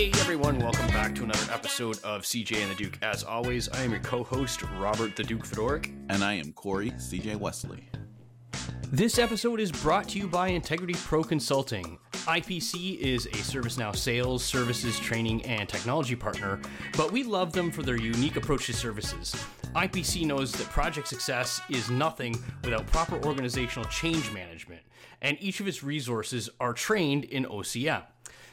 Hey everyone, welcome back to another episode of CJ and the Duke. As always, I am your co-host Robert the Duke Fedoric. And I am Corey CJ Wesley. This episode is brought to you by Integrity Pro Consulting. IPC is a ServiceNow sales, services, training, and technology partner, but we love them for their unique approach to services. IPC knows that project success is nothing without proper organizational change management, and each of its resources are trained in OCM.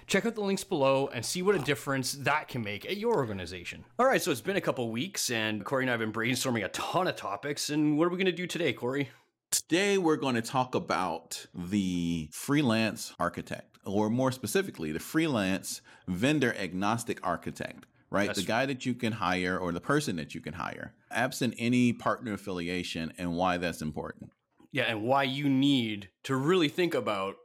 Check out the links below and see what a difference that can make at your organization. All right, so it's been a couple weeks, and Corey and I have been brainstorming a ton of topics. And what are we going to do today, Corey? Today, we're going to talk about the freelance architect, or more specifically, the freelance vendor agnostic architect, right? That's the guy that you can hire or the person that you can hire, absent any partner affiliation, and why that's important. Yeah, and why you need to really think about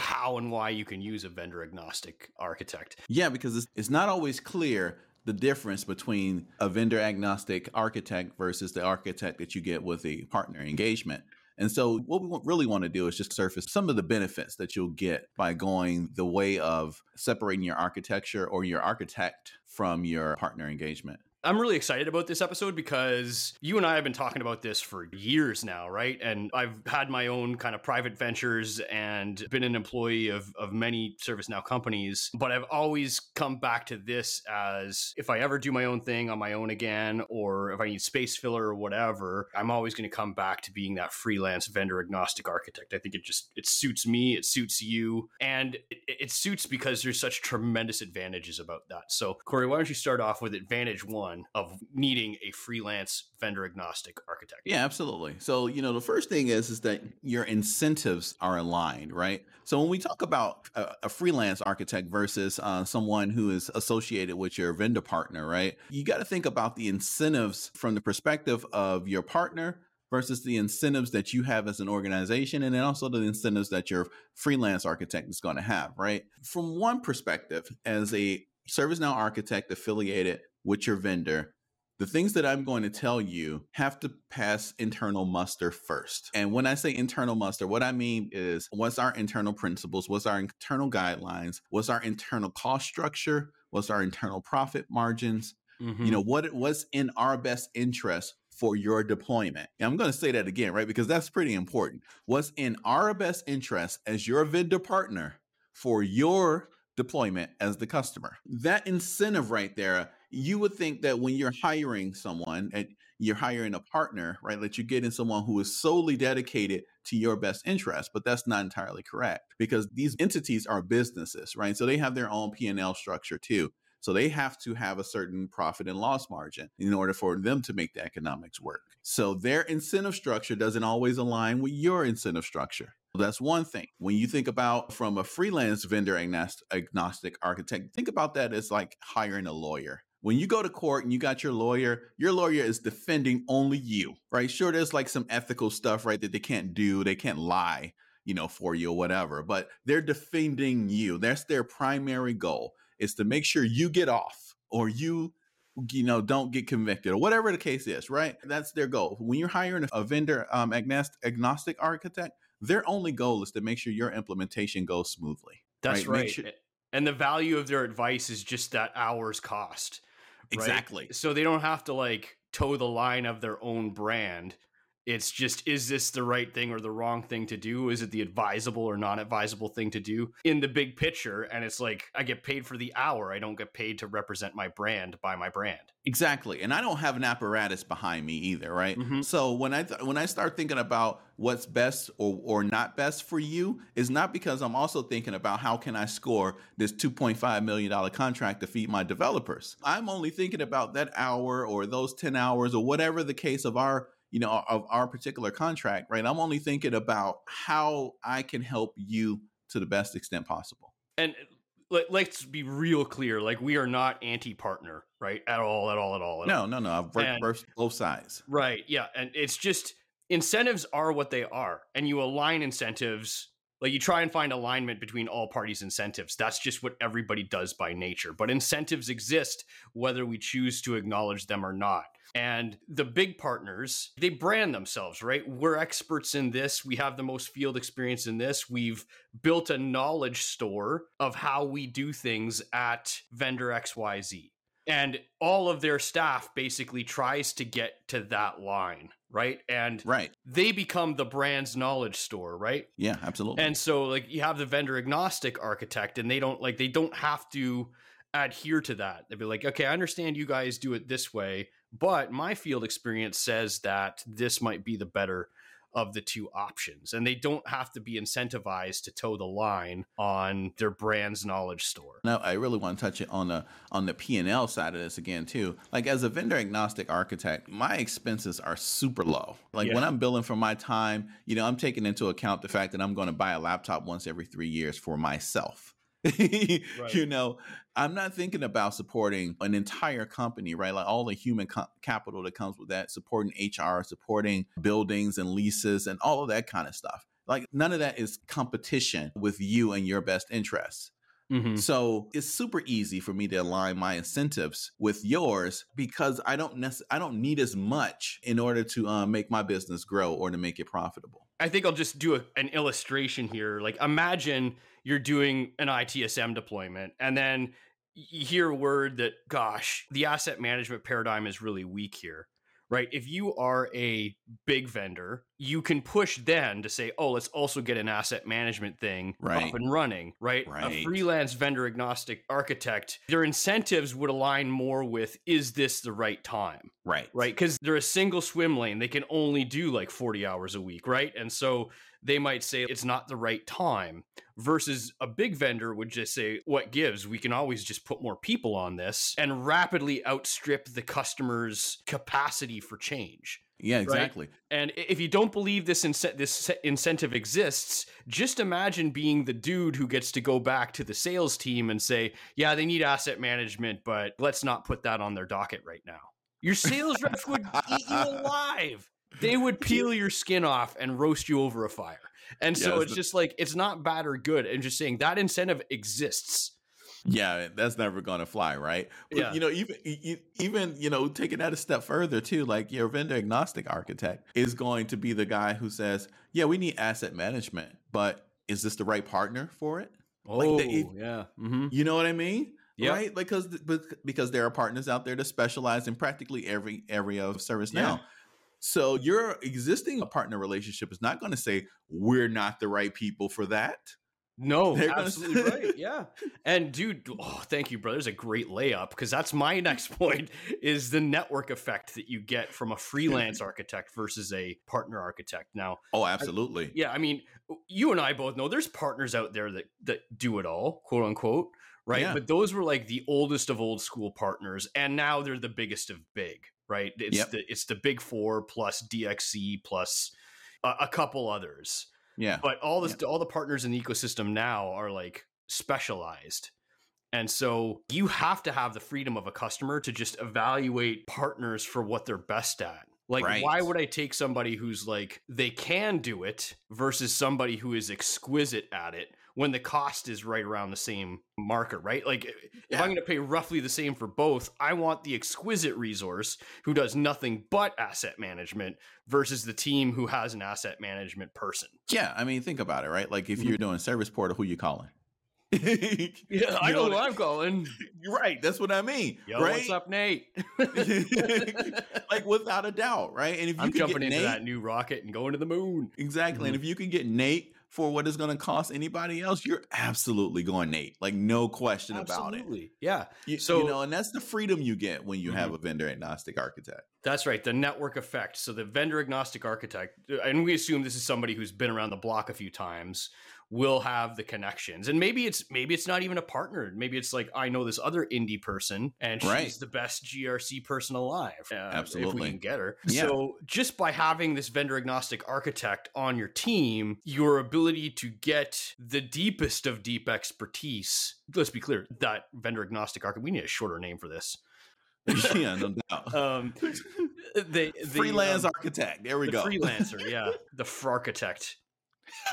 how and why you can use a vendor agnostic architect. Yeah, because it's, it's not always clear the difference between a vendor agnostic architect versus the architect that you get with a partner engagement. And so, what we really want to do is just surface some of the benefits that you'll get by going the way of separating your architecture or your architect from your partner engagement. I'm really excited about this episode because you and I have been talking about this for years now, right? And I've had my own kind of private ventures and been an employee of, of many ServiceNow companies, but I've always come back to this as if I ever do my own thing on my own again, or if I need space filler or whatever, I'm always going to come back to being that freelance vendor agnostic architect. I think it just, it suits me, it suits you, and it, it suits because there's such tremendous advantages about that. So Corey, why don't you start off with advantage one? Of needing a freelance vendor agnostic architect. Yeah, absolutely. So, you know, the first thing is is that your incentives are aligned, right? So when we talk about a, a freelance architect versus uh, someone who is associated with your vendor partner, right? You got to think about the incentives from the perspective of your partner versus the incentives that you have as an organization and then also the incentives that your freelance architect is going to have, right? From one perspective, as a ServiceNow architect affiliated with your vendor, the things that I'm going to tell you have to pass internal muster first. And when I say internal muster, what I mean is what's our internal principles, what's our internal guidelines, what's our internal cost structure, what's our internal profit margins, mm-hmm. you know, what what's in our best interest for your deployment. And I'm going to say that again, right? Because that's pretty important. What's in our best interest as your vendor partner for your deployment as the customer. That incentive right there you would think that when you're hiring someone and you're hiring a partner, right, that you're getting someone who is solely dedicated to your best interest, but that's not entirely correct because these entities are businesses, right? So they have their own P&L structure too. So they have to have a certain profit and loss margin in order for them to make the economics work. So their incentive structure doesn't always align with your incentive structure. That's one thing. When you think about from a freelance vendor agnostic architect, think about that as like hiring a lawyer when you go to court and you got your lawyer, your lawyer is defending only you, right? Sure, there's like some ethical stuff, right, that they can't do, they can't lie, you know, for you or whatever, but they're defending you. That's their primary goal is to make sure you get off or you you know don't get convicted or whatever the case is right that's their goal when you're hiring a vendor um, agnostic architect their only goal is to make sure your implementation goes smoothly that's right, right. Sure- and the value of their advice is just that hour's cost Exactly. Right? So they don't have to like toe the line of their own brand. It's just, is this the right thing or the wrong thing to do? Is it the advisable or non advisable thing to do in the big picture? And it's like, I get paid for the hour. I don't get paid to represent my brand by my brand. Exactly. And I don't have an apparatus behind me either, right? Mm-hmm. So when I, th- when I start thinking about what's best or, or not best for you is not because I'm also thinking about how can I score this $2.5 million contract to feed my developers. I'm only thinking about that hour or those 10 hours or whatever the case of our you know, of our particular contract, right? I'm only thinking about how I can help you to the best extent possible. And uh, let, us be real clear like we are not anti-partner right at all at all at all at no all. no no i've worked both sides right yeah and it's just incentives are what they are and you align incentives Like you try and find alignment between all parties' incentives. That's just what everybody does by nature. But incentives exist whether we choose to acknowledge them or not. And the big partners, they brand themselves, right? We're experts in this. We have the most field experience in this. We've built a knowledge store of how we do things at vendor XYZ. And all of their staff basically tries to get to that line, right? And Right. they become the brand's knowledge store, right? Yeah, absolutely. And so like you have the vendor agnostic architect and they don't like they don't have to adhere to that. They'd be like, "Okay, I understand you guys do it this way, but my field experience says that this might be the better of the two options." And they don't have to be incentivized to toe the line on their brand's knowledge store. Now, I really want to touch it on the on the P and L side of this again too. Like as a vendor agnostic architect, my expenses are super low. Like when I'm billing for my time, you know, I'm taking into account the fact that I'm going to buy a laptop once every three years for myself. You know, I'm not thinking about supporting an entire company, right? Like all the human co- capital that comes with that, supporting HR, supporting buildings and leases and all of that kind of stuff. Like none of that is competition with you and your best interests. Mhm. So it's super easy for me to align my incentives with yours because I don't nec- I don't need as much in order to uh, make my business grow or to make it profitable. I think I'll just do a, an illustration here. Like, imagine you're doing an ITSM deployment, and then you hear a word that, gosh, the asset management paradigm is really weak here, right? If you are a big vendor, you can push then to say, oh, let's also get an asset management thing Right. up and running, right? A freelance vendor agnostic architect, their incentives would align more with, is this the right time? Right. right? Because they're a single swim lane. They can only do like 40 hours a week, right? And so they might say it's not the right time versus a big vendor would just say, what gives? We can always just put more people on this and rapidly outstrip the customer's capacity for change. Yeah, exactly. And if you don't believe this ince- this incentive exists, just imagine being the dude who gets to go back to the sales team and say, "Yeah, they need asset management, but let's not put that on their docket right now." Your sales reps would eat you alive. They would peel your skin off and roast you over a fire. And so Yes, it's the- just like it's not bad or good. And just saying that incentive exists. Yeah, that's never going to fly, right? But, Yeah. You know, even even you know, taking that a step further too, like your vendor agnostic architect is going to be the guy who says, "Yeah, we need asset management, but is this the right partner for it?" Like Oh, the- if- yeah. hmm You know what I mean? Yeah. Right? Because because there are partners out there that specialize in practically every area of ServiceNow. Yeah. So your existing partner relationship is not going to say we're not the right people for that. No, They're gonna- absolutely right. Yeah. And dude, oh, thank you, brother. There's a great layup because that's my next point is the network effect that you get from a freelance architect versus a partner architect. Now, Oh, absolutely. yeah, I mean, you and I both know there's partners out there that that do it all, quote unquote, right? Yeah. But those were like the oldest of old school partners, and now they're the biggest of big, right? It's Yep. the it's the big four plus DXC plus a, a couple others Yeah. but all this all the partners in the ecosystem now are like specialized and so you have to have the freedom of a customer to just evaluate partners for what they're best at like Right. why would i take somebody who's like they can do it versus somebody who is exquisite at it when the cost is right around the same marker right like if Yeah. i'm going to pay roughly the same for both i want the exquisite resource who does nothing but asset management versus the team who has an asset management person Yeah, I mean, think about it, right? Like if you're mm-hmm. doing service portal, who you calling? Yeah, I You know know who I'm calling. You're right. That's what I mean. Yo, right? what's up, Nate? like without a doubt, right? And if you I'm jumping into Nate, that NewRocket and going to the moon. exactly, and mm-hmm. if you can get Nate for what it's going to cost anybody else, you're absolutely going Nate. Like no question about it. Absolutely. Yeah, You, So- you know, and that's the freedom you get when you have mm-hmm. a vendor agnostic architect. that's right. The network effect. So the vendor agnostic architect, and we assume this is somebody who's been around the block a few times, will have the connections. And maybe it's maybe it's not even a partner. Maybe it's like I know this other indie person, and she's Right. the best GRC person alive. uh, if Absolutely. we can get her. Yeah. So just by having this vendor agnostic architect on your team, your ability to get the deepest of deep expertise. Let's be clear, that vendor agnostic architect. We need a shorter name for this. yeah, no doubt. Um, the, the Freelance um, architect. There we the go. freelancer, yeah, the fr architect.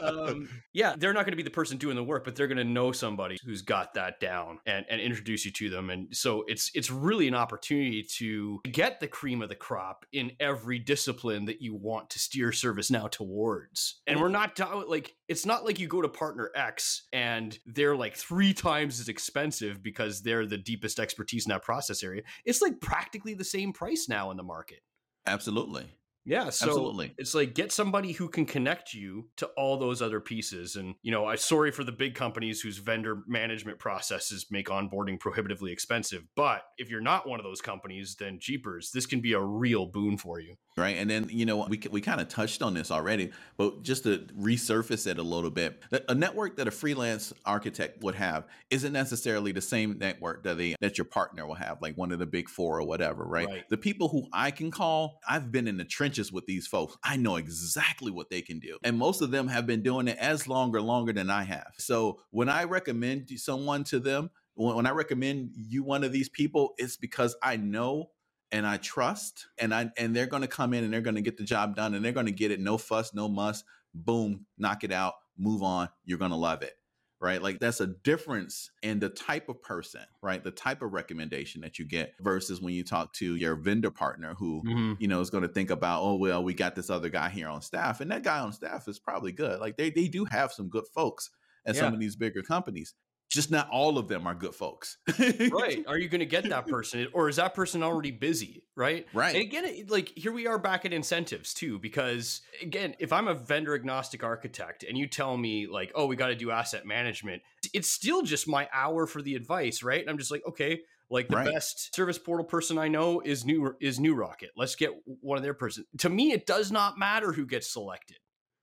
um, yeah, they're not going to be the person doing the work, but they're going to know somebody who's got that down and, and introduce you to them. And so it's it's really an opportunity to get the cream of the crop in every discipline that you want to steer service now towards. And we're not like it's not like you go to partner X and they're like three times as expensive because they're the deepest expertise in that process area. It's like practically the same price now in the market. Absolutely. Yeah, so Absolutely. it's like get somebody who can connect you to all those other pieces. And you know, I'm sorry for the big companies whose vendor management processes make onboarding prohibitively expensive. But if you're not one of those companies, then jeepers, this can be a real boon for you. Right. And then, you know, we, we kind of touched on this already, but just to resurface it a little bit, a network that a freelance architect would have isn't necessarily the same network that they, that your partner will have, like one of the big four or whatever, right? Right. The people who I can call, I've been in the trenches with these folks. I know exactly what they can do. And most of them have been doing it as long or longer than I have. So when I recommend someone to them, when when I recommend you one of these people, it's because I know and I trust and I and they're going to come in and they're going to get the job done and they're going to get it no fuss, no muss, boom, knock it out, move on, you're going to love it. Right? Like that's a difference in the type of person, right? The type of recommendation that you get versus when you talk to your vendor partner who, Mm-hmm. you know, is going to think about, oh well, we got this other guy here on staff and that guy on staff is probably good. Like they they do have some good folks at some of these bigger companies. Just not all of them are good folks. right are you going to get that person or is that person already busy right Right. and again like here we are back at incentives too because again if i'm a vendor agnostic architect and you tell me like oh we got to do asset management it's still just my hour for the advice right and i'm just like okay like the Right. best service portal person I know is new is NewRocket. Let's get one of their person. To me, it does not matter who gets selected.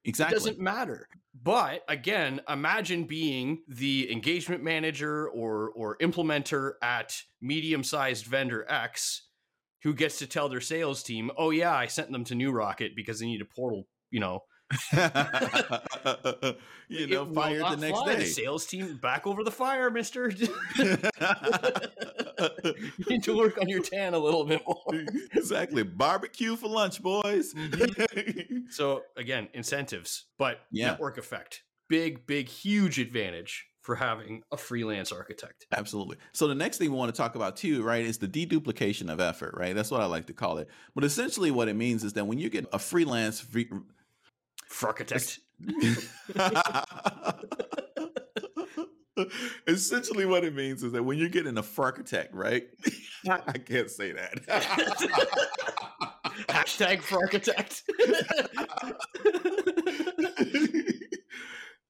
Exactly. It doesn't matter. But again, imagine being the engagement manager or or implementer at medium-sized vendor X who gets to tell their sales team, "Oh yeah, I sent them to NewRocket because they need a portal, you know, you know, It fired the next fly. day. The sales team back over the fire, mister. you need to work on your tan a little bit more. exactly. Barbecue for lunch, boys. Mm-hmm. So again, incentives, but Yeah. network effect. Big, big, huge advantage for having a freelance architect. Absolutely. So the next thing we want to talk about too, right, is the deduplication of effort, right? That's what I like to call it. But essentially, what it means is that when you get a freelance free, Architect. Essentially, what it means is that when you're getting a architect, right? I can't say that. Hashtag architect.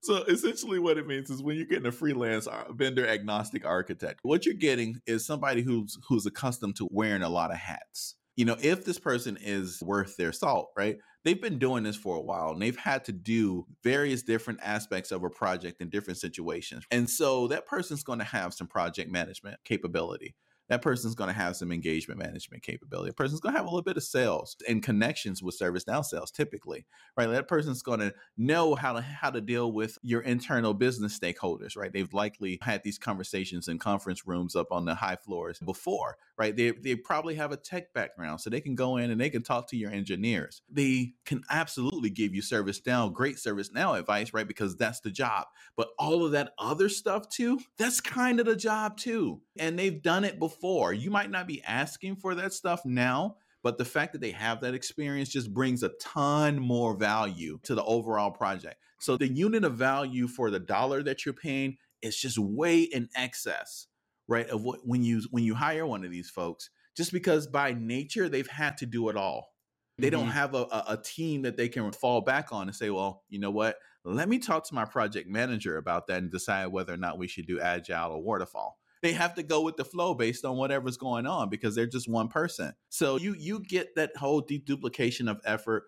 so essentially, what it means is when you're getting a freelance ar- vendor agnostic architect, what you're getting is somebody who's who's accustomed to wearing a lot of hats. You know, if this person is worth their salt, right? They've been doing this for a while and they've had to do various different aspects of a project in different situations. And so that person's going to have some project management capability. That person's going to have some engagement management capability. A person's going to have a little bit of sales and connections with ServiceNow sales typically, right? That person's going to know how to how to deal with your internal business stakeholders, right? They've likely had these conversations in conference rooms up on the high floors before, right? They they probably have a tech background, so they can go in and they can talk to your engineers. They can absolutely give you ServiceNow, great ServiceNow advice, right? Because that's the job. But all of that other stuff too, that's kind of the job too. And they've done it before. You might not be asking for that stuff now, but the fact that they have that experience just brings a ton more value to the overall project. So the unit of value for the dollar that you're paying is just way in excess, right? Of what when you when you hire one of these folks, just because by nature they've had to do it all. They don't Mhm. have a, a, a team that they can fall back on and say, well, you know what? Let me talk to my project manager about that and decide whether or not we should do agile or waterfall they have to go with the flow based on whatever's going on because they're just one person. So you you get that whole deduplication of effort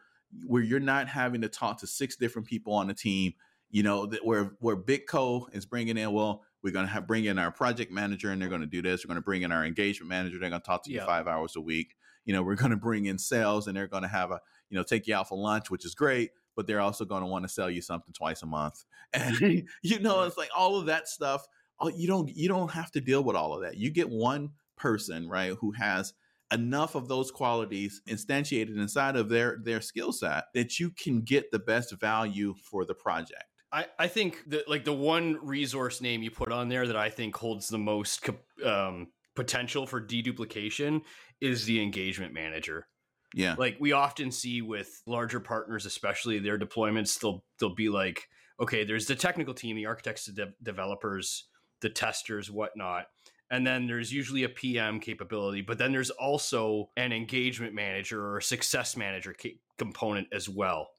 where you're not having to talk to six different people on the team. You know that where where Big Co is bringing in. Well, we're going to have bring in our project manager and they're going to do this. We're going to bring in our engagement manager. They're going to talk to you Yeah. five hours a week. You know, we're going to bring in sales and they're going to have a you know take you out for lunch, which is great. But they're also going to want to sell you something twice a month, and you know it's like all of that stuff oh, you don't you don't have to deal with all of that. You get one person, right, who has enough of those qualities instantiated inside of their their skill set that you can get the best value for the project. I, I think that like the one resource name you put on there that I think holds the most um, potential for deduplication is the engagement manager. Yeah. Like we often see with larger partners, especially their deployments, they'll they'll be like, okay, there's the technical team, the architects, the de- developers, the testers, whatnot. And then there's usually a PM capability, but then there's also an engagement manager or a success manager ca- component as well.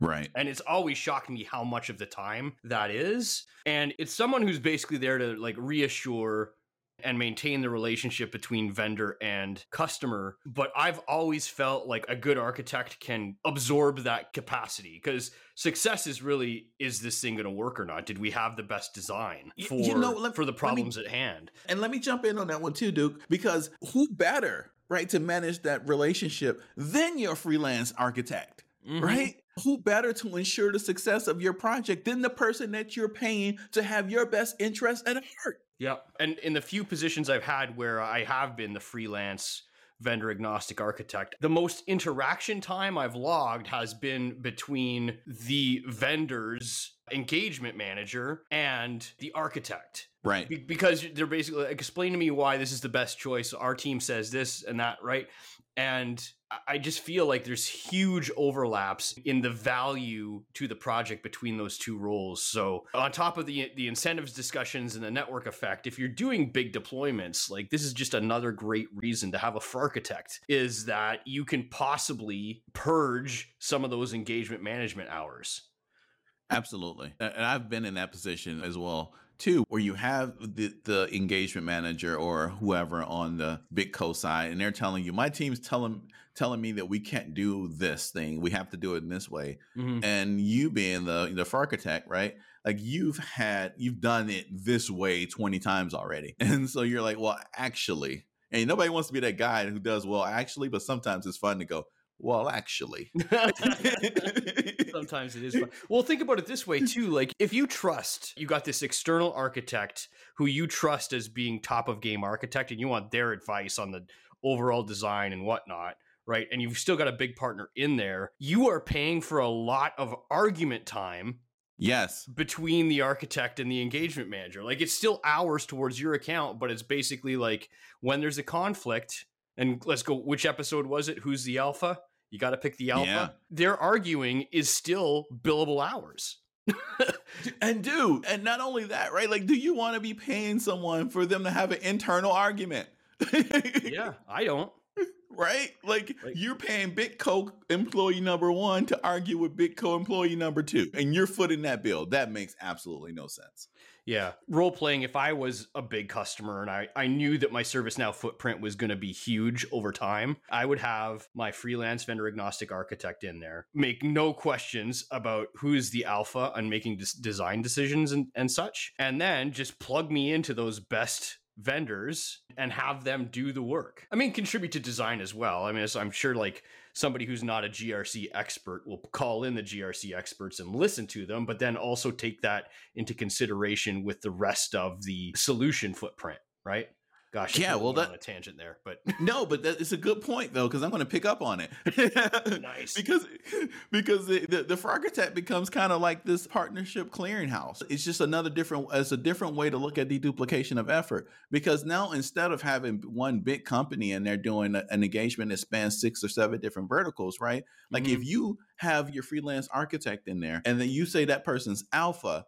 Right. And it's always shocked me how much of the time that is. And it's someone who's basically there to like reassure and maintain the relationship between vendor and customer. But I've always felt like a good architect can absorb that capacity because success is really is this thing going to work or not? Did we have the best design for, you know, let, for the problems me, at hand? And let me jump in on that one too, Duke, because who better, right, to manage that relationship than your freelance architect, mm-hmm. right? Who better to ensure the success of your project than the person that you're paying to have your best interest at heart? Yeah. And in the few positions I've had where I have been the freelance vendor agnostic architect, the most interaction time I've logged has been between the vendor's engagement manager and the architect. Right. Be- because they're basically like, explain to me why this is the best choice. Our team says this and that, right? And I just feel like there's huge overlaps in the value to the project between those two roles. So on top of the the incentives discussions and the network effect, if you're doing big deployments, like this is just another great reason to have a architect is that you can possibly purge some of those engagement management hours. Absolutely. And I've been in that position as well too, where you have the, the engagement manager or whoever on the big co side, and they're telling you, my team's telling telling me that we can't do this thing. We have to do it in this way. Mm-hmm. And you being the the architect, right? Like you've had you've done it this way 20 times already. And so you're like, well, actually, and nobody wants to be that guy who does well actually, but sometimes it's fun to go, well, actually. Sometimes it is fun. Well, think about it this way too. Like if you trust, you got this external architect who you trust as being top of game architect and you want their advice on the overall design and whatnot right? And you've still got a big partner in there. You are paying for a lot of argument time Yes. Between the architect and the engagement manager. Like it's still hours towards your account, but it's basically like when there's a conflict, and let's go, which episode was it? Who's the alpha? You got to pick the alpha. Yeah. Their arguing is still billable hours. and do and not only that, right? Like, do you want to be paying someone for them to have an internal argument? yeah, I don't right? Like, like you're paying Big Co employee number one to argue with Big Co employee number two, and you're footing that bill. That makes absolutely no sense. Yeah. Role playing, if I was a big customer and I, I knew that my ServiceNow footprint was going to be huge over time, I would have my freelance vendor agnostic architect in there, make no questions about who's the alpha on making des- design decisions and, and such, and then just plug me into those best vendors and have them do the work. I mean, contribute to design as well. I mean, I'm sure like somebody who's not a GRC expert will call in the GRC experts and listen to them, but then also take that into consideration with the rest of the solution footprint, right? Gosh, yeah. Well, that on a tangent there, but no, but that, it's a good point though because I'm going to pick up on it. nice because because the, the, the architect becomes kind of like this partnership clearinghouse. It's just another different. It's a different way to look at deduplication of effort because now instead of having one big company and they're doing a, an engagement that spans six or seven different verticals, right? Like mm-hmm. if you have your freelance architect in there and then you say that person's alpha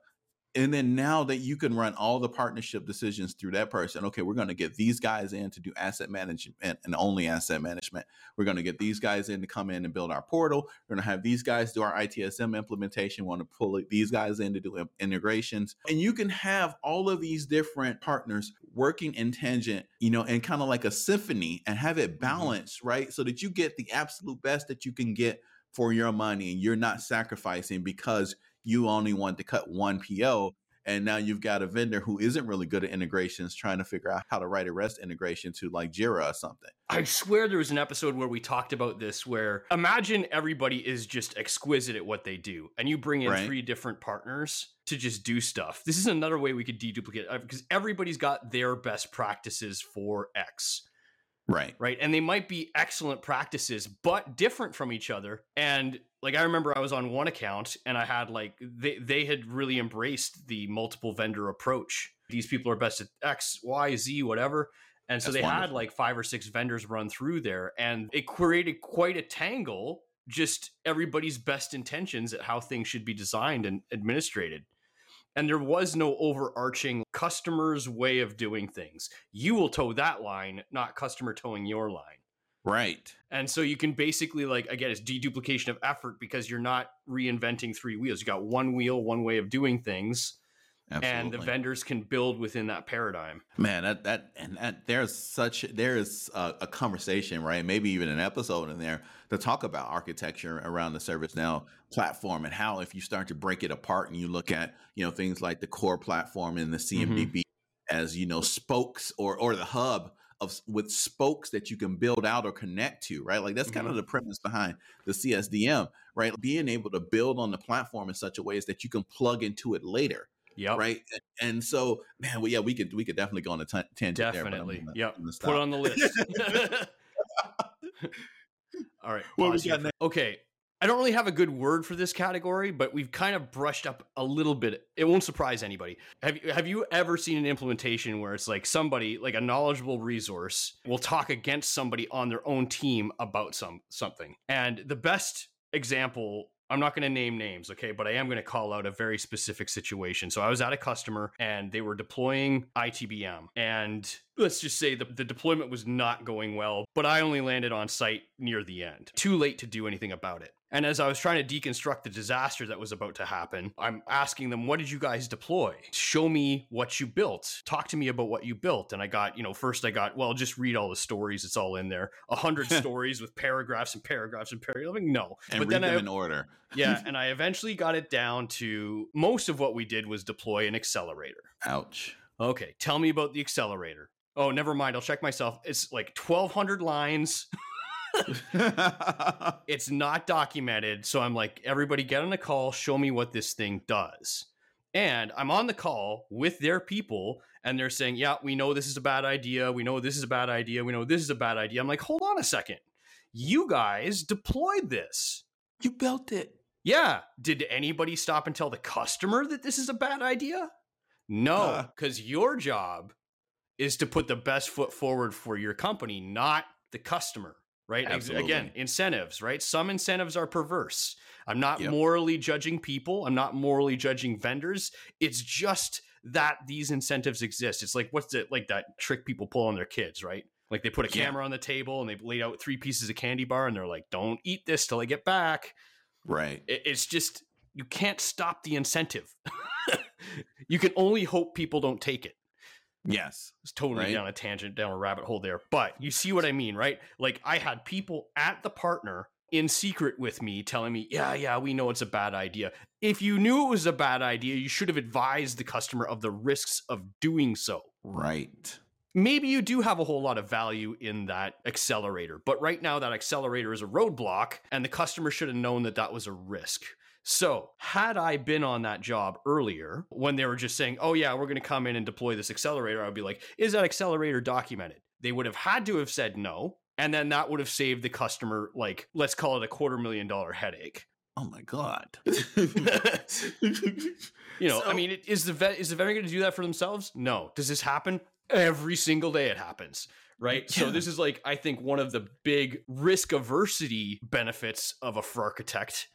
and then now that you can run all the partnership decisions through that person okay we're going to get these guys in to do asset management and only asset management we're going to get these guys in to come in and build our portal we're going to have these guys do our itsm implementation we want to pull these guys in to do integrations and you can have all of these different partners working in tangent you know and kind of like a symphony and have it mm-hmm. balanced mm-hmm. right so that you get the absolute best that you can get for your money and you're not sacrificing because you only want to cut one PO. And now you've got a vendor who isn't really good at integrations trying to figure out how to write a REST integration to like Jira or something. I swear there was an episode where we talked about this where imagine everybody is just exquisite at what they do and you bring in right. three different partners to just do stuff. This is another way we could deduplicate because uh, everybody's got their best practices for X Right. Right. And they might be excellent practices, but different from each other. And like I remember I was on one account and I had like they they had really embraced the multiple vendor approach. These people are best at X, Y, Z, whatever. And so That's they had like five or six vendors run through there and it created quite a tangle, just everybody's best intentions at how things should be designed and administrated. And there was no overarching customer's way of doing things. You will toe that line, not customer towing your line. Right. And so you can basically like again, it's deduplication of effort because you're not reinventing three wheels. You got one wheel, one way of doing things, and the vendors can build within that paradigm. Man, that that and that there's such there is a, a conversation, right? Maybe even an episode in there to talk about architecture around the ServiceNow platform and how if you start to break it apart and you look at you know things like the core platform and the mm-hmm. CMDB as you know spokes or or the hub of with spokes that you can build out or connect to, right? Like that's kind of mm-hmm. the premise behind the CSDM, right? Being able to build on the platform in such a way is that you can plug into it later Yep. right? And so, man, well, yeah, we could we could definitely go on a t- tangent there. Definitely. gonna- Yep. Put it on the list. All right. What we got next? Okay. I don't really have a good word for this category, but we've kind of brushed up a little bit. It won't surprise anybody. Have you have you ever seen an implementation where it's like somebody, like a knowledgeable resource, will talk against somebody on their own team about some something? And the best example I'm not going to name names, okay, but I am going to call out a very specific situation. So I was at a customer and they were deploying ITBM. And let's just say the, the deployment was not going well, but I only landed on site near the end. Too late to do anything about it. And as I was trying to deconstruct the disaster that was about to happen, I'm asking them, what did you guys deploy? Show me what you built. Talk to me about what you built. And I got, you know, first I got, well, just read all the stories. It's all in there. A hundred stories with paragraphs and paragraphs and paragraphs. Like, no. and but read then them I, in order. yeah, and I eventually got it down to most of what we did was deploy an accelerator. Ouch. Okay, tell me about the accelerator. Oh, never mind. I'll check myself. It's like 1,200 lines. It's not documented. So I'm like, everybody get on a call, show me what this thing does. And I'm on the call with their people, and they're saying, Yeah, we know this is a bad idea. We know this is a bad idea. We know this is a bad idea. I'm like, Hold on a second. You guys deployed this. you built it. Yeah. Did anybody stop and tell the customer that this is a bad idea? No, Uh. because your job is to put the best foot forward for your company, not the customer, right? Ex- Again, incentives, right? Some incentives are perverse. I'm not Yep. morally judging people, I'm not morally judging vendors. It's just that these incentives exist. It's like, what's it like that trick people pull on their kids, right? Like they put a Yeah. camera on the table and they've laid out three pieces of candy bar and they're like, don't eat this till I get back Right. it's just you can't stop the incentive. you can only hope people don't take it. Yes. It's totally Right. down a tangent, down a rabbit hole there. But you see what I mean, right? Like I had people at the partner in secret with me telling me, yeah, yeah, we know it's a bad idea. If you knew it was a bad idea, you should have advised the customer of the risks of doing so. Right. Maybe you do have a whole lot of value in that accelerator, but right now that accelerator is a roadblock, and the customer should have known that that was a risk. So, had I been on that job earlier when they were just saying, oh, yeah, we're going to come in and deploy this accelerator, I would be like, is that accelerator documented? They would have had to have said no. And then that would have saved the customer, like, let's call it a quarter million dollar headache. Oh my god. You know, I mean, it- is the vet is the vendor going to do that for themselves? No. Does this happen every single day? It happens, right? So this is like I think one of the big risk aversity benefits of a architect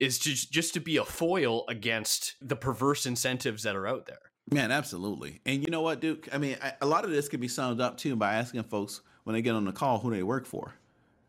is just just to be a foil against the perverse incentives that are out there. Man, absolutely. And you know what, Duke? I mean, I, a lot of this can be summed up too by asking folks when they get on the call who they work for,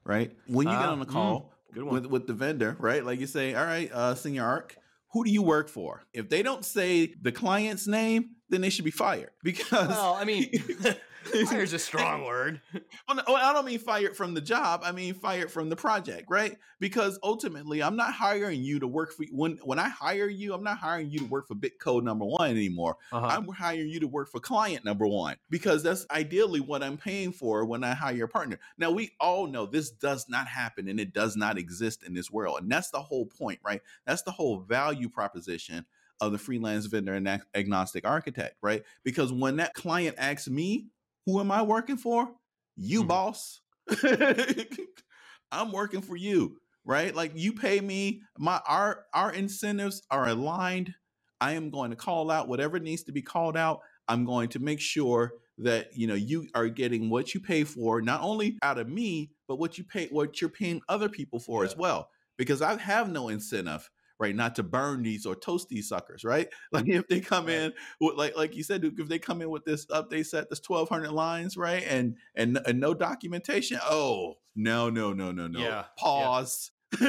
right? When you get Ah, on the mm, call good with with the vendor, right? Like you say, all right, uh, senior arc, who do you work for? If they don't say the client's name, then they should be fired because Well, I mean, fire's a strong word. Well, no, I don't mean fired from the job. I mean fired from the project, right? Because ultimately, I'm not hiring you to work for when when I hire you. I'm not hiring you to work for Bitcode number one anymore. Uh-huh. I'm hiring you to work for client number one because that's ideally what I'm paying for when I hire a partner. Now we all know this does not happen and it does not exist in this world, and that's the whole point, right? That's the whole value proposition of the freelance vendor and ag- agnostic architect, right? Because when that client asks me, who am I working for? You Mhm. boss. I'm working for you, right? Like you pay me, my our our incentives are aligned. I am going to call out whatever needs to be called out. I'm going to make sure that you know you are getting what you pay for, not only out of me, but what you pay what you're paying other people for as well. Because I have no incentive, right, not to burn these or toast these suckers, right? Like mm-hmm. if they come Right. in with like like you said, Duke, if they come in with this update set, this 1200 lines, right, and and and no documentation, oh no no no no no, Yeah, yeah. pause.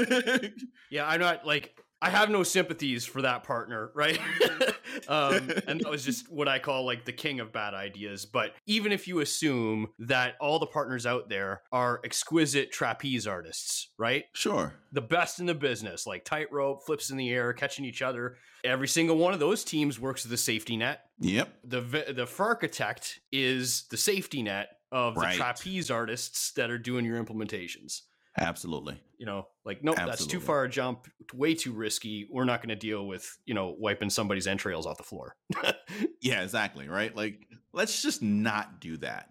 Yeah, I'm not like I have no sympathies for that partner, right? um, and that was just what I call like the king of bad ideas. But even if you assume that all the partners out there are exquisite trapeze artists, right? sure, The best in the business, like tightrope, flips in the air, catching each other. Every single one of those teams works with a safety net. yep, The the architect is the safety net of the Right. trapeze artists that are doing your implementations absolutely. you know like nope that's too far a jump way too risky we're not going to deal with you know wiping somebody's entrails off the floor Yeah, exactly. Right. Like, let's just not do that.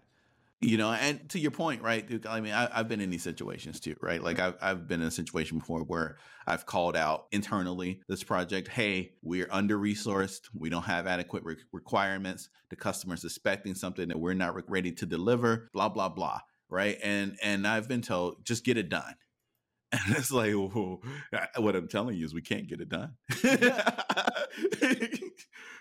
You know, and to your point, right, Duke, I mean, I, I've been in these situations too, right? Like, mm-hmm. I've, I've been in a situation before where I've called out internally this project, hey, we're under resourced. We don't have adequate re- requirements. The customer's expecting something that we're not re- ready to deliver, blah, blah, blah. Right. And, and I've been told, just get it done. And it's like, what I'm telling you is we can't get it done.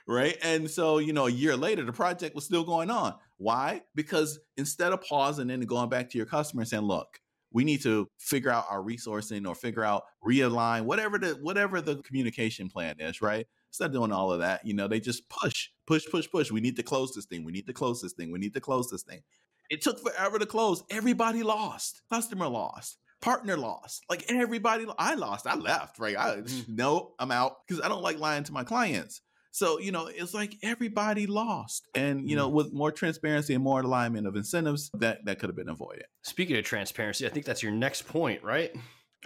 right. And so, you know, a year later, the project was still going on. Why? Because instead of pausing and going back to your customer and saying, look, we need to figure out our resourcing or figure out realign whatever the whatever the communication plan is, right? Instead of doing all of that, you know, they just push, push, push, push. We need to close this thing. We need to close this thing. We need to close this thing. It took forever to close. Everybody lost. Customer lost. Partner lost. Like everybody, I lost. I left. Right? I Mhm. no, I'm out because I don't like lying to my clients. So you know, it's like everybody lost, and you know, with more transparency and more alignment of incentives, that that could have been avoided. speaking of transparency i think that's your next point right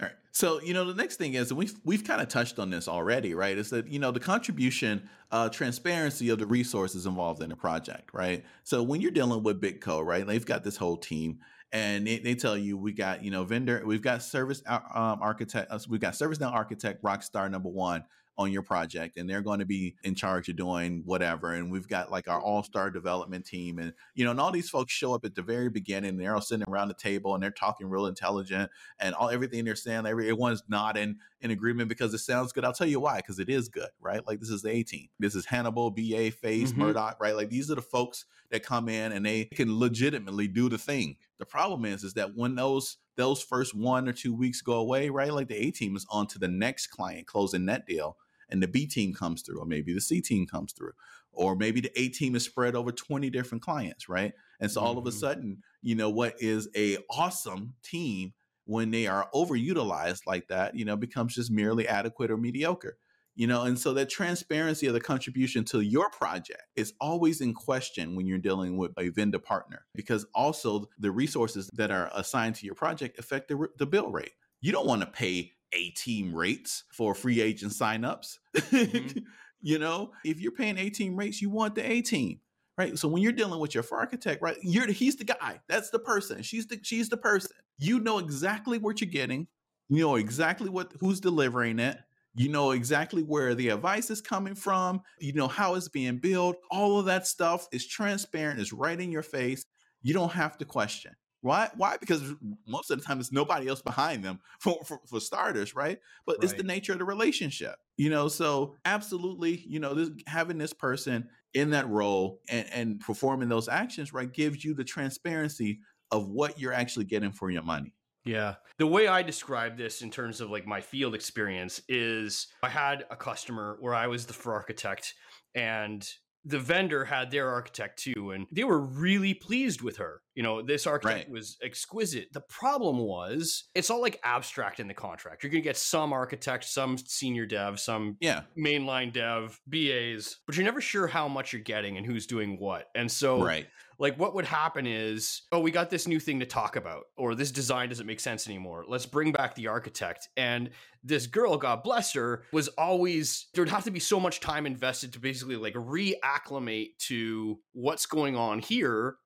All right. So, you know, the next thing is, we've we've kind of touched on this already, right? Is that you know the contribution, uh, transparency of the resources involved in the project, right? So when you're dealing with Big Co, right, they've got this whole team, and they, they tell you we got you know vendor, we've got service uh, um, architect, uh, we've got ServiceNow architect, Rockstar number one on your project, and they're going to be in charge of doing whatever. And we've got like our all star development team, and you know, and all these folks show up at the very beginning. And they're all sitting around the table, and they're talking real intelligent and all everything they're saying, every, everyone's nodding in agreement because it sounds good. I'll tell you why, because it is good, right? Like this is the A team. This is Hannibal, BA, Face, Mhm. Murdock, right? Like these are the folks that come in and they can legitimately do the thing. The problem is, is that when those those first one or two weeks go away, right? Like the A team is on to the next client closing that deal, and the B team comes through, or maybe the C team comes through, or maybe the A team is spread over 20 different clients, right? And so all of a Mhm. sudden, you know, what is a awesome team when they are overutilized like that, you know, becomes just merely adequate or mediocre. You know, and so that transparency of the contribution to your project is always in question when you're dealing with a vendor partner, because also the resources that are assigned to your project affect the, the bill rate. You don't want to pay A team rates for free agent signups. Mhm. you know, if you're paying A team rates, you want the A team right? So when you're dealing with your architect, right, you're he's the guy. That's the person. She's the she's the person. You know exactly what you're getting. You know exactly what who's delivering it. You know exactly where the advice is coming from. You know how it's being built. All of that stuff is transparent. Is right in your face. You don't have to question. Why? Why? Because most of the time, it's nobody else behind them for, for, for starters, right? But it's the nature of the relationship, you know. So absolutely, you know, this, having this person in that role and, and performing those actions, right, gives you the transparency of what you're actually getting for your money. Yeah. The way I describe this in terms of like my field experience is I had a customer where I was the for architect and the vendor had their architect too and they were really pleased with her. You know, this architect Right. was exquisite. The problem was it's all like abstract in the contract. You're going to get some architect, some senior dev, some Yeah, mainline dev, BAs, but you're never sure how much you're getting and who's doing what. And so right. Like what would happen is oh we got this new thing to talk about or this design doesn't make sense anymore let's bring back the architect and this girl god bless her was always there'd have to be so much time invested to basically like reacclimate to what's going on here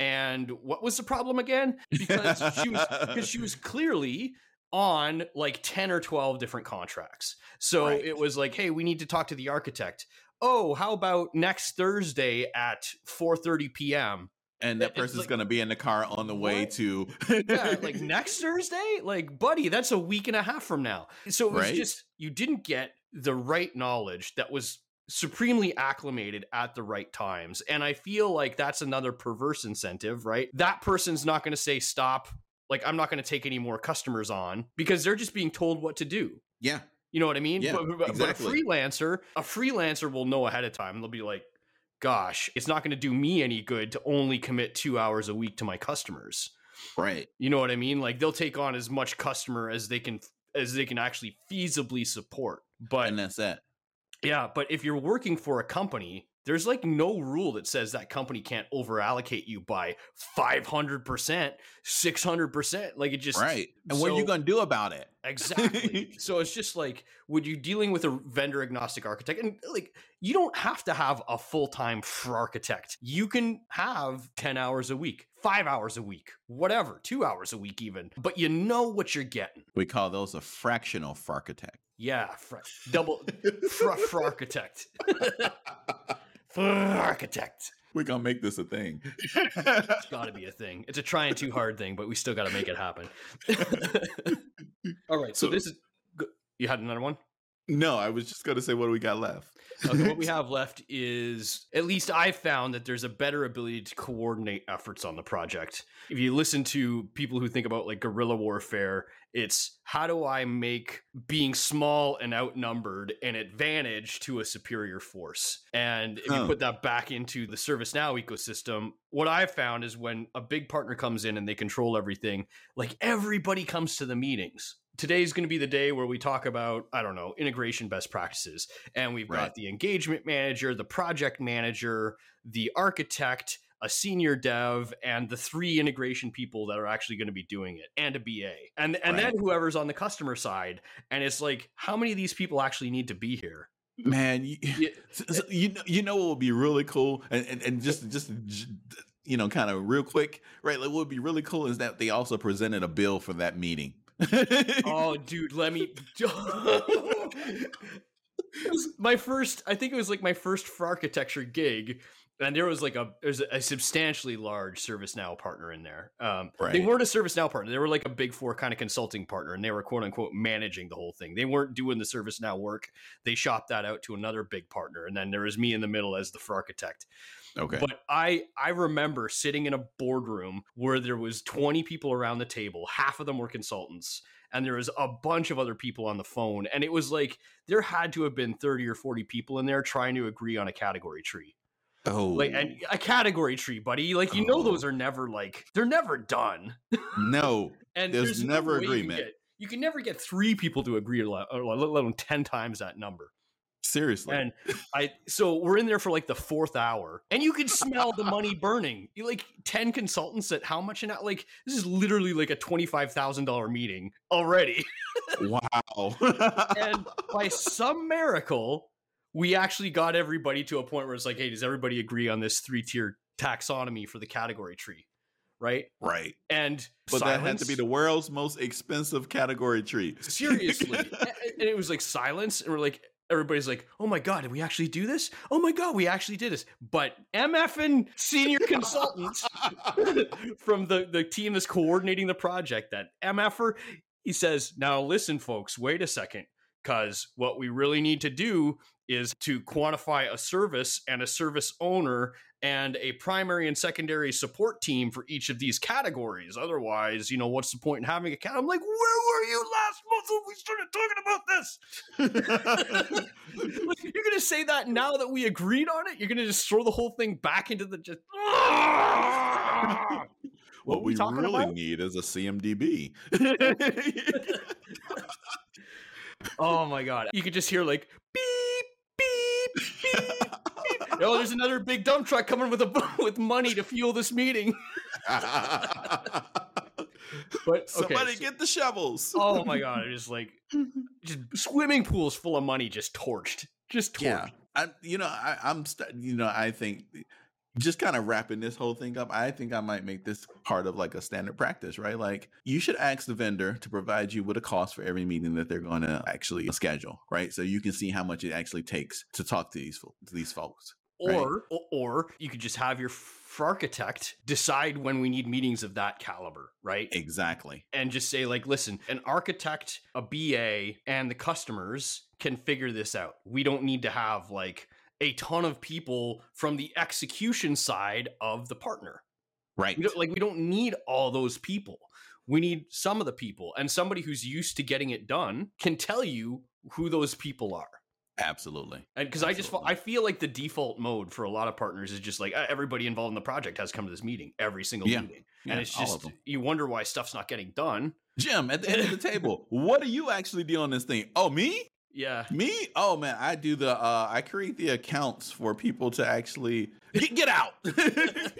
And what was the problem again? Because she was because she was clearly on like 10 or 12 different contracts. So Right. it was like, hey, we need to talk to the architect. Oh, how about next Thursday at 4:30 p.m.? and that person's like- going to be in the car on the way What? to Yeah, like next Thursday? Like, buddy, that's a week and a half from now. So it was Right. just you didn't get the right knowledge that was supremely acclimated at the right times. And I feel like that's another perverse incentive, right? That person's not going to say stop. Like, I'm not going to take any more customers on because they're just being told what to do. yeah You know what I mean? Yeah, but, but- but a freelancer, a freelancer will know ahead of time. They'll be like, "Gosh, it's not going to do me any good to only commit two hours a week to my customers." right You know what I mean? Like they'll take on as much customer as they can as they can actually feasibly support. But and that's that yeah, but if you're working for a company, there's like no rule that says that company can't over allocate you by 500%, 600%. Like it just right and what are you going to do about it Exactly. so it's just like, would you dealing with a vendor agnostic architect? And like, you don't have to have a full time fr architect. You can have 10 hours a week, five hours a week, whatever, two hours a week, even. But you know what you're getting. we call those a fractional architect Yeah. Fr- double fr- fr- architect. Fr- architect. we're going to make this a thing It's got to be a thing. It's a trying too hard thing, but we still got to make it happen. All right. So, So- this is. go- You had another one? No i was just going to say what do we got left Okay, what we have left is at least I found that there's a better ability to coordinate efforts on the project. If you listen to people who think about like guerrilla warfare, it's how do I make being small and outnumbered an advantage to a superior force? And if you put that back into the ServiceNow ecosystem, what I've found is when a big partner comes in and they control everything, like everybody comes to the meetings. Today's going to be the day where we talk about, I don't know, integration best practices and we've Right. got the engagement manager, the project manager, the architect, a senior dev, and the three integration people that are actually going to be doing it, and a BA, and and then whoever's on the customer side. And it's like, how many of these people actually need to be here? man you, Yeah. so you know you know what would be really cool and and, and just just you know kind of real quick right like what would be really cool is that they also presented a bill for that meeting Oh, dude, let me. My first, I think it was like my first for architecture gig, and there was like a there's a substantially large ServiceNow partner in there. Um, They weren't a ServiceNow partner; they were like a big four kind of consulting partner, and they were quote unquote managing the whole thing. They weren't doing the ServiceNow work; they shopped that out to another big partner, and then there was me in the middle as the for architect. okay But I I remember sitting in a boardroom where there was 20 people around the table, half of them were consultants, and there was a bunch of other people on the phone, and it was like there had to have been 30 or 40 people in there trying to agree on a category tree. Oh Like and a category tree, buddy. Like you know Oh. those are never like they're never done. no And There's no never way you can agreement. get- You can never get three people to agree, let alone 10 times that number. seriously And I so we're in there for like the fourth hour, and you can smell the money burning. You like ten consultants at how much an hour? Like this is literally like a twenty five thousand dollar meeting already. wow and by some miracle, we actually got everybody to a point where it's like, hey, does everybody agree on this three tier taxonomy for the category tree? Right? right. And but that had to be the world's most expensive category tree. Seriously. And it was like silence and we're like everybody's like oh my god did we actually do this? Oh my god we actually did this. But mf and senior consultants from the the team that's coordinating the project that mf'er he says now listen folks wait a second because what we really need to do is to quantify a service and a service owner and a primary and secondary support team for each of these categories. Otherwise, you know, what's the point in having a cat? I'm like, where were you last month when we started talking about this? Like, You're gonna say that now that we agreed on it? You're gonna just throw the whole thing back into the just. what, What we we really about? need is a cmdb oh my god! You could just hear like beep beep beep. Oh, there's another big dump truck coming with a with money to fuel this meeting. But okay, somebody so- get the shovels oh my god! It is like just swimming pools full of money just torched, just torched. Yeah, I, you know, I, I'm, st- you know, I think just kind of wrapping this whole thing up, I think I might make this part of like a standard practice, right? Like you should ask the vendor to provide you with a cost for every meeting that they're going to actually schedule, right? So you can see how much it actually takes to talk to these to these folks. Right. Or, or or you could just have your architect decide when we need meetings of that caliber, right? Exactly. And just say like, listen, an architect, a BA, and the customers can figure this out. We don't need to have like a ton of people from the execution side of the partner. Right. We like we don't need all those people. We need some of the people and somebody who's used to getting it done can tell you who those people are. Absolutely. And because I just I feel like the default mode for a lot of partners is just like uh, everybody involved in the project has come to this meeting every single yeah. meeting, and it's just you wonder why stuff's not getting done. Jim, at the end of the table, what do you actually do on this thing? Oh, me? Yeah. Me? Oh man, I do the uh I create the accounts for people to actually get, get out.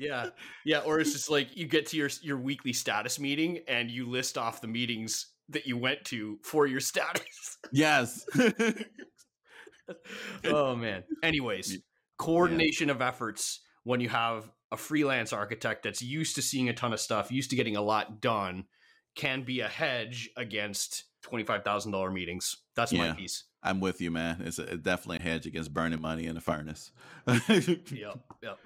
yeah. Yeah, or it's just like you get to your your weekly status meeting and you list off the meetings that you went to for your status. Yes oh man. Anyways, coordination yeah. of efforts when you have a freelance architect that's used to seeing a ton of stuff, used to getting a lot done, can be a hedge against twenty-five thousand dollar meetings. That's yeah, my piece. I'm with you, man. It's a, definitely a hedge against burning money in the furnace. yep, yep.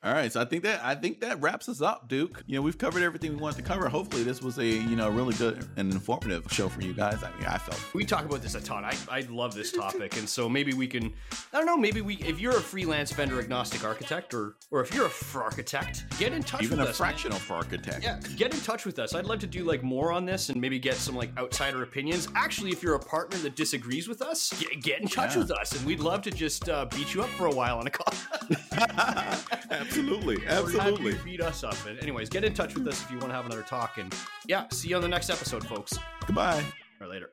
All right, so I think that I think that wraps us up, Duke. You know, we've covered everything we wanted to cover. Hopefully, this was a you know really good and informative show for you guys. I mean, I felt we talk about this a ton. I, I love this topic, and so maybe we can. I don't know. Maybe we, if you're a freelance vendor agnostic architect, or or if you're a f- architect, get in touch Even with us. Even a fractional man. architect. Yeah, get in touch with us. I'd love to do like more on this and maybe get some like outsider opinions. Actually, if you're a partner that disagrees with us, get, get in touch yeah. with us, and we'd love to just uh, beat you up for a while on a call. Absolutely. Absolutely beat us up. And anyways, get in touch with us if you want to have another talk. And yeah, see you on the next episode, folks. Goodbye. Or later.